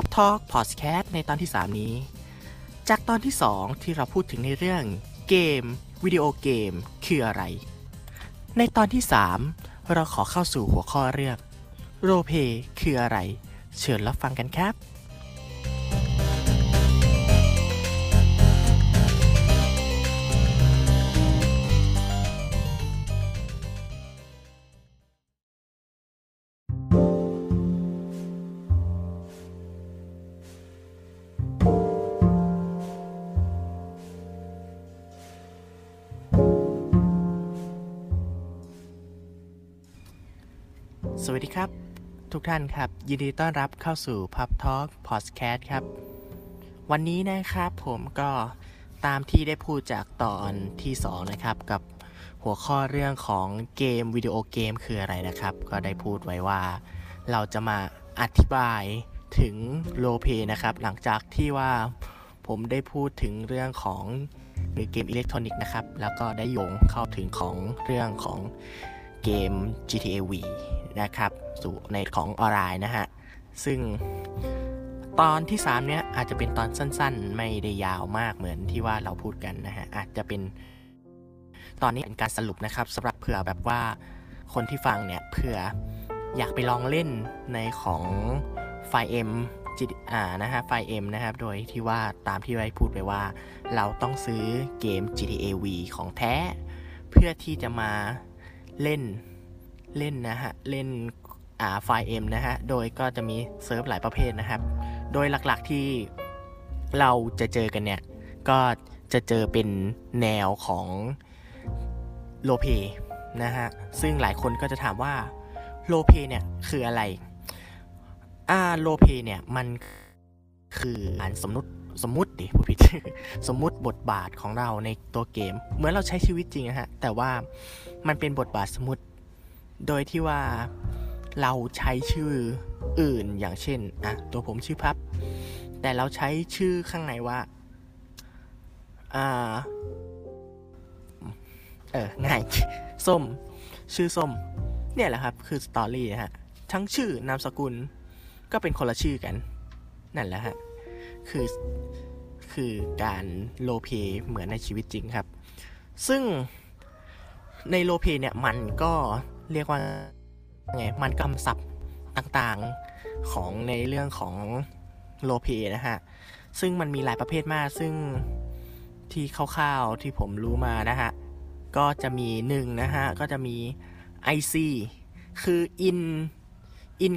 พับทอล์กพอดแคสต์ในตอนที่ 3 นี้ จากตอนที่ 2 ที่เราพูดถึงในเรื่องเกม วิดีโอเกม คืออะไร ในตอนที่ 3 เราขอเข้าสู่หัวข้อเรื่องโรเพคืออะไร เชิญรับฟังกันครับ สวัสดีครับ ทุกท่านครับ ยินดีต้อนรับเข้าสู่ Pub Talk Podcast ครับ วันนี้นะครับผมก็ตามที่ได้พูดจากตอนที่ 2 นะครับกับหัวข้อเรื่องของเกมวิดีโอเกมคืออะไรนะครับ ก็ได้พูดไว้ว่า เราจะมาอธิบายถึงโลเพนะครับ หลังจากที่ว่าผมได้พูดถึงเรื่องของเกมอิเล็กทรอนิกส์นะครับ แล้วก็ได้โยงเข้าถึงของเรื่องของ เกม GTA V นะครับ สู่ในของออนไลน์นะฮะ ซึ่งตอนที่ 3 เนี้ยอาจจะเป็นตอนสั้นๆ ไม่ได้ยาวมากเหมือนที่ว่าเราพูดกันนะฮะ อาจจะเป็นตอนนี้เป็นการสรุปนะครับสำหรับเผื่อแบบว่าคนที่ฟังเนี่ยเผื่ออยากไปลองเล่นในของไฟ M จิตอ่านะฮะไฟ M นะครับ โดยที่ว่าตามที่ไว้พูดไปว่า เราต้องซื้อเกม GTA V ของแท้ เพื่อที่จะมา เล่นเล่นนะฮะ เล่นอ่าไฟล์ M นะฮะ โดยก็จะมี serv หลายประเภทนะครับ โดยหลักๆที่เราจะเจอกันเนี่ย ก็จะเจอเป็นแนวของโลเ y นะฮะ ซึ่งหลายคนก็จะถามว่าโลเ y เนี่ยคืออะไร อ่าโลเ y เนี่ยมันคืออันสมมติ สมมติดิพูดผิด สมมุติบทบาทของเราในตัวเกม เหมือนเราใช้ชีวิตจริงอะฮะ แต่ว่ามันเป็นบทบาทสมมติ โดยที่ว่าเราใช้ชื่ออื่นอย่างเช่นอะตัวผมชื่อพับ แต่เราใช้ชื่อข้างในว่าอ่าเออง่ายส้ม ชื่อส้ม เนี่ยแหละครับ คือสตอรี่ฮะ ทั้งชื่อนามสกุลก็เป็นคนละชื่อกัน นั่นแหละฮะ คือคือการโลเพเหมือนในชีวิตจริงครับ ซึ่งในโลเพเนี่ยมันก็เรียกว่าไงมันกำศัพท์ต่างๆของในเรื่องของโลเพนะฮะ ซึ่งมันมีหลายประเภทมาก ซึ่งที่คร่าวๆที่ผมรู้มานะฮะ ก็จะมีหนึ่งนะฮะ ก็จะมี IC คือ in in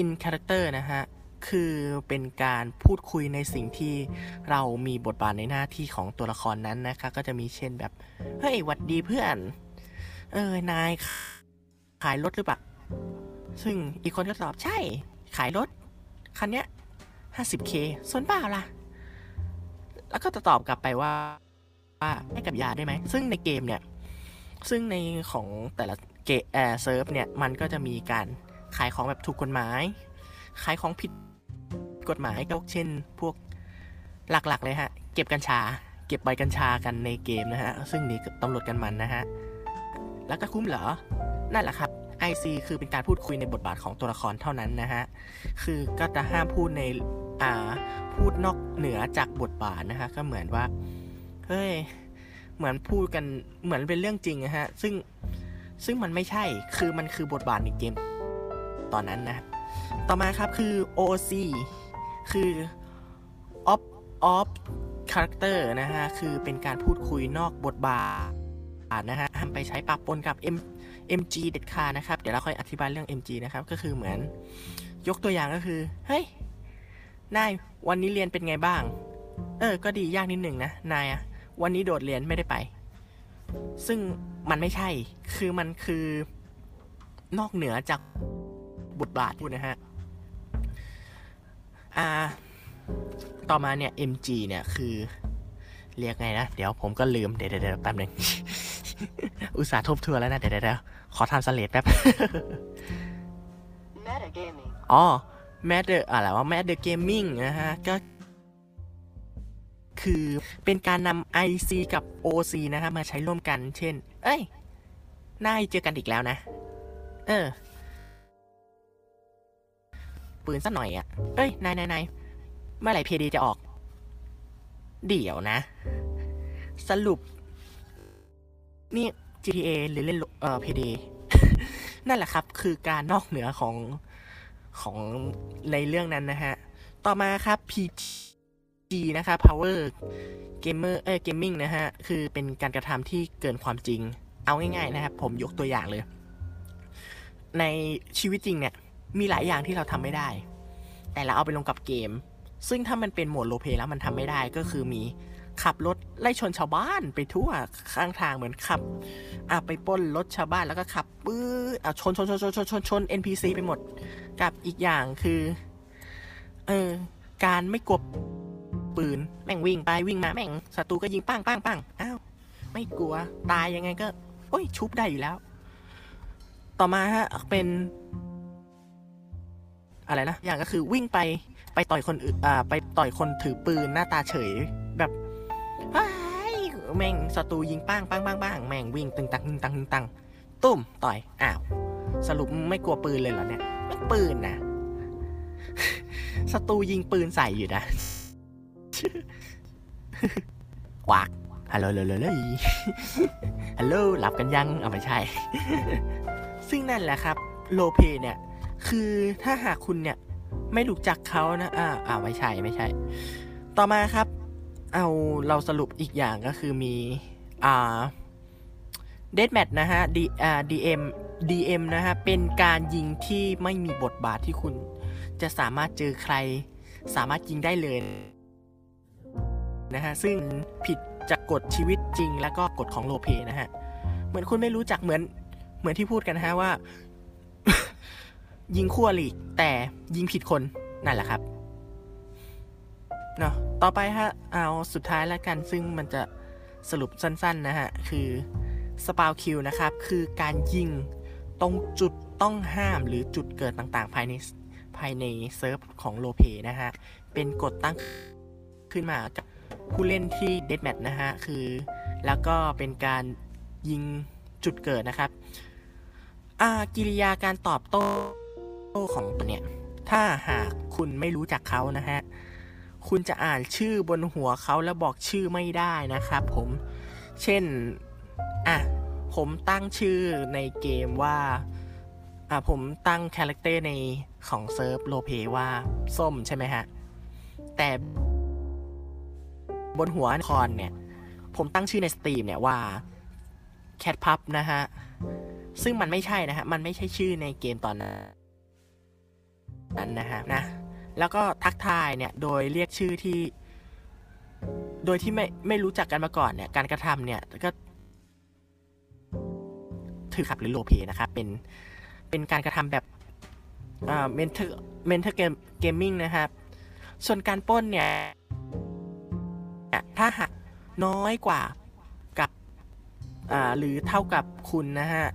in character นะฮะ คือเป็นการพูดคุยในสิ่งที่เรามีบทบาทในหน้าที่ของตัวละครนั้นนะคะ ก็จะมีเช่นแบบ เฮ้ยหวัดดีเพื่อน เออนายขายรถหรือเปล่า ซึ่งอีกคนก็ตอบใช่ ขายรถ คันเนี้ย 50k ส่วนเปล่าล่ะ แล้วก็จะตอบกลับไปว่า ว่าให้กับยาได้ไหม ซึ่งในเกมเนี่ย ซึ่งในของแต่ละเกมแอร์เซิร์ฟเนี่ย มันก็จะมีการขายของแบบถูกกฎหมาย ขายของผิด กฎหมายก็เช่นพวกหลักๆเลยฮะ เก็บกัญชา เก็บใบกัญชากันในเกมนะฮะ ซึ่งนี่ตำรวจกันมันนะฮะ แล้วก็คุ้มเหรอ นั่นแหละครับ IC คือเป็นการพูดคุยในบทบาทของตัวละครเท่านั้นนะฮะ คือก็จะห้ามพูดใน อ่า พูดนอกเหนือจากบทบาทนะฮะ ก็เหมือนว่า เฮ้ย เหมือนพูดกัน เหมือนเป็นเรื่องจริงนะฮะ ซึ่ง ซึ่งมันไม่ใช่ คือมันคือบทบาทในเกม ตอนนั้นนะ ต่อมาครับคือ OC คือ off off character นะฮะ คือเป็นการพูดคุยนอกบทบาทนะฮะทำไปใช้ปะปนกับ M MG เด็ดขาดนะครับ เดี๋ยวเราค่อยอธิบายเรื่อง MG นะครับ ก็คือเหมือนยกตัวอย่างก็คือ เฮ้ย นาย วันนี้เรียนเป็นไงบ้าง เออ ก็ดียากนิดหนึ่งนะ นายอะวันนี้โดดเรียนไม่ได้ไป ซึ่งมันไม่ใช่ คือมันคือนอกเหนือจากบทบาทพูดนะฮะ อ่า ต่อมาเนี่ย MG เนี่ยคือเรียกไงนะ เดี๋ยวผมก็ลืม เดี๋ยวเดี๋ยวแป๊บหนึ่งอุตส่าห์ทบทวนแล้วนะ เดี๋ยวเดี๋ยวขอทำสเลดแป๊บ อ๋อ Matter อะไรว่า Matter Gaming นะฮะ ก็ คือเป็นการนำ IC กับ OC นะครับมาใช้ร่วมกัน เช่น เอ้ยนายเจอกันอีกแล้วนะ เออ ปืนสักหน่อยอะ่ะ เอ้ย นายนายนายเมื่อไหร่เพดีจะออก เดี๋ยวนะ สรุป นี่ GTA หรือเล่นเอ่อ PD นั่นแหละครับ คือการนอกเหนือของของในเรื่องนั้นนะฮะ ต่อมาครับ PG นะครับ Power Gamer เอ้ย Gaming นะฮะ คือเป็นการกระทำที่เกินความจริง เอาง่ายๆนะครับ ผมยกตัวอย่างเลย ในชีวิตจริงเนี่ย มีหลายอย่างที่เราทำไม่ได้ แต่เราเอาไปลงกับเกม ซึ่งถ้ามันเป็นโหมดโลเพแล้วมันทำไม่ได้ก็คือมีขับรถไล่ชนชาวบ้านไปทั่วข้างทางเหมือนขับอะไปปล้นรถชาวบ้านแล้วก็ขับปื้ออะชนชนชนชนชนชนชน NPC ไปหมด กับอีกอย่างคือ เออการไม่กลัวปืนแม่งวิ่งไปวิ่งมาแม่งศัตรูก็ยิงปังปังปังอ้าวไม่กลัวตายยังไงก็โอ้ยชุบได้อยู่แล้ว ต่อมาฮะเป็น อะไรนะอย่างก็คือวิ่งไปไปต่อยคนอื่นอ่าไปต่อยคนถือปืนหน้าตาเฉยแบบไอ้แม่งศัตรูยิงปังปังปังปังแม่งวิ่งตึงตังตึงตังตึงตังตุ้มต่อยอ้าวสรุปไม่กลัวปืนเลยเหรอเนี่ยไม่ปืนนะศัตรูยิงปืนใส่อยู่นะกวักฮัลโหลเลยเลยฮัลโหลหลับกันยังเอาไม่ใช่ ซึ่งนั่นแหละครับ โลเพเนี่ย คือถ้าหากคุณเนี่ยไม่รู้จักเขานะ อ่าอ่าไม่ใช่ไม่ใช่ ต่อมาครับ เอาเราสรุปอีกอย่างก็คือมี อ่าเดดแมทนะฮะ D อ่า DM DM นะฮะ เป็นการยิงที่ไม่มีบทบาทที่คุณจะสามารถเจอใคร สามารถยิงได้เลยนะฮะ ซึ่งผิดจากกฎชีวิตจริง แล้วก็กฎของโลเพนะฮะ เหมือนคุณไม่รู้จักเหมือนเหมือนที่พูดกันฮะว่า ยิงคู่อริแต่ยิงผิดคนนั่นแหละครับเนาะต่อไปฮะเอาสุดท้ายแล้วกันซึ่งมันจะสรุปสั้น ๆ นะฮะ คือสปาวคิวนะครับ คือการยิงตรงจุดต้องห้ามหรือจุดเกิดต่างๆ ภายในภายใน serv ของ roleplay นะฮะ เป็นกฎตั้งขึ้นมากับผู้เล่นที่เด a แมทนะฮะ คือแล้วก็เป็นการยิงจุดเกิดนะครับอ่ากิริยาการตอบโต้ ของตัวเนี่ย ถ้าหากคุณไม่รู้จักเขานะฮะ คุณจะอ่านชื่อบนหัวเขาแล้วบอกชื่อไม่ได้นะครับผม เช่น อะ ผมตั้งชื่อในเกมว่า อะ ผมตั้ง character ในของ serv roleplay ว่าส้มใช่ไหมฮะ แต่บนหัวคอนเนี่ย ผมตั้งชื่อใน Steam เนี่ยว่าแคทพับนะฮะ ซึ่งมันไม่ใช่นะฮะ มันไม่ใช่ชื่อในเกมตอนนั้น นะฮะนะแล้วก็ทักทายเนี่ยโดยเรียกชื่อที่ โดยที่ไม่ไม่รู้จักกันมาก่อนเนี่ยการกระทำเนี่ยก็ถือขับหรือโลเพนะครับเป็นเป็นการกระทำแบบอ่าเมนเทอร์เมนเทอร์เกมเกมมิ่งนะครับ ส่วนการป้นเนี่ยถ้าหากน้อยกว่ากับอ่าหรือเท่ากับคุณนะฮะ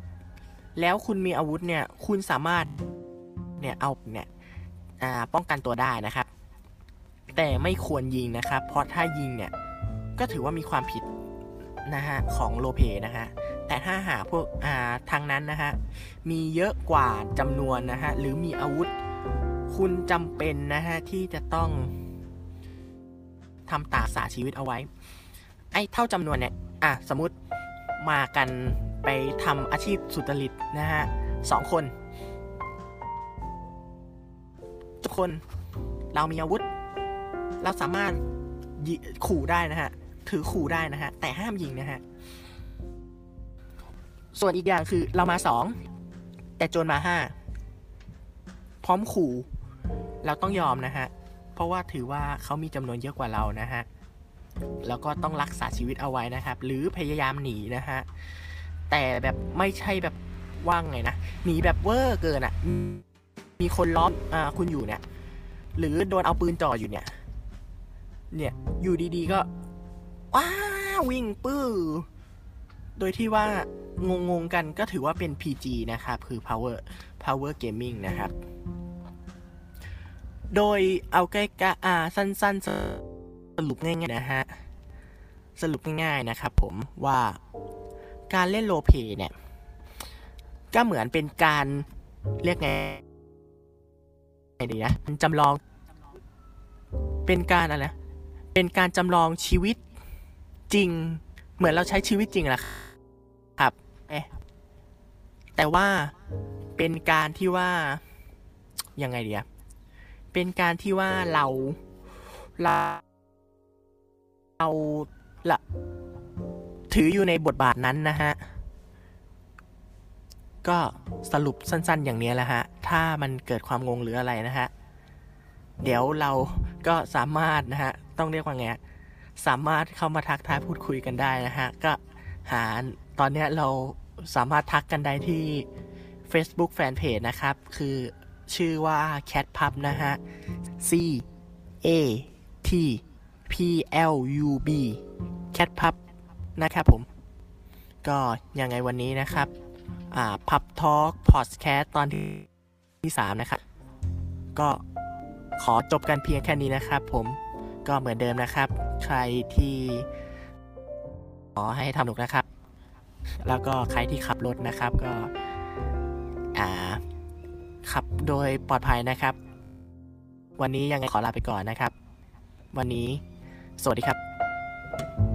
แล้วคุณมีอาวุธเนี่ย คุณสามารถเนี่ยเอาเนี่ย อ่าป้องกันตัวได้นะครับ แต่ไม่ควรยิงนะครับ เพราะถ้ายิงเนี่ยก็ถือว่ามีความผิดนะฮะของโลเพนะฮะแต่ถ้าหาพวกอ่าทางนั้นนะฮะมีเยอะกว่าจำนวนนะฮะหรือมีอาวุธ คุณจำเป็นนะฮะที่จะต้องทำตาสาชีวิตเอาไว้ ไอ้เท่าจำนวนเนี่ยอะสมมติมากันไปทำอาชีพสุจริตนะฮะสองคน คน เรามีอาวุธ เราสามารถขู่ได้นะฮะ ถือขู่ได้นะฮะ แต่ห้ามยิงนะฮะ ส่วนอีกอย่างคือเรามาสอง แต่โจรมาห้า พร้อมขู่ เราต้องยอมนะฮะ เพราะว่าถือว่าเขามีจำนวนเยอะกว่าเรานะฮะ แล้วก็ต้องรักษาชีวิตเอาไว้นะครับ หรือพยายามหนีนะฮะ แต่แบบไม่ใช่แบบว่างไงนะ หนีแบบเวอร์เกินอะ่ะมีคนล้อมอ่าคุณอยู่เนี่ย หรือโดนเอาปืนจ่ออยู่เนี่ย เนี่ยอยู่ดีๆก็ ว้าวิ่งปื้อ โดยที่ว่างงๆกันก็ถือว่าเป็น PG นะครับ คือ Power Power Gaming นะครับ โดยเอาใกล้ๆอ่าสั้นๆ สรุปง่ายๆนะฮะ สรุปง่ายๆนะครับผมว่าการเล่นโลเพเนี่ย ก็เหมือนเป็นการเรียกไงไงดีนะจำลอง เป็นการอะไรนะเป็นการจำลองชีวิตจริง เหมือนเราใช้ชีวิตจริงแหละครับแต่ว่าเป็นการที่ว่ายังไงดีอะเป็นการที่ว่าเราเราเราละถืออยู่ในบทบาทนั้นนะฮะ ก็สรุปสั้นๆอย่างนี้แหละฮะ ถ้ามันเกิดความงงหรืออะไรนะฮะ เดี๋ยวเรา ก็สามารถนะฮะต้องเรียกว่าไงสามารถเข้ามาทักทายพูดคุยกันได้นะฮะ ก็หาตอนเนี้ยเราสามารถทักกันได้ที่ Facebook Fanpage นะครับ คือชื่อว่า Cat Pub นะฮะ C A T P L U B Cat Pub นะครับผม ก็ยังไงวันนี้นะครับอ่าพับทอล์กพอดแคสตอนที่ ที่สามนะครับ ก็ ขอจบกันเพียงแค่นี้นะครับ ผมก็เหมือนเดิมนะครับ ใครที่ขอให้ทำถูกนะครับ แล้วก็ใครที่ขับรถนะครับก็อ่ขับโดยปลอดภัยนะครับ วันนี้ยังไงขอลาไปก่อนนะครับ วันนี้สวัสดีครับ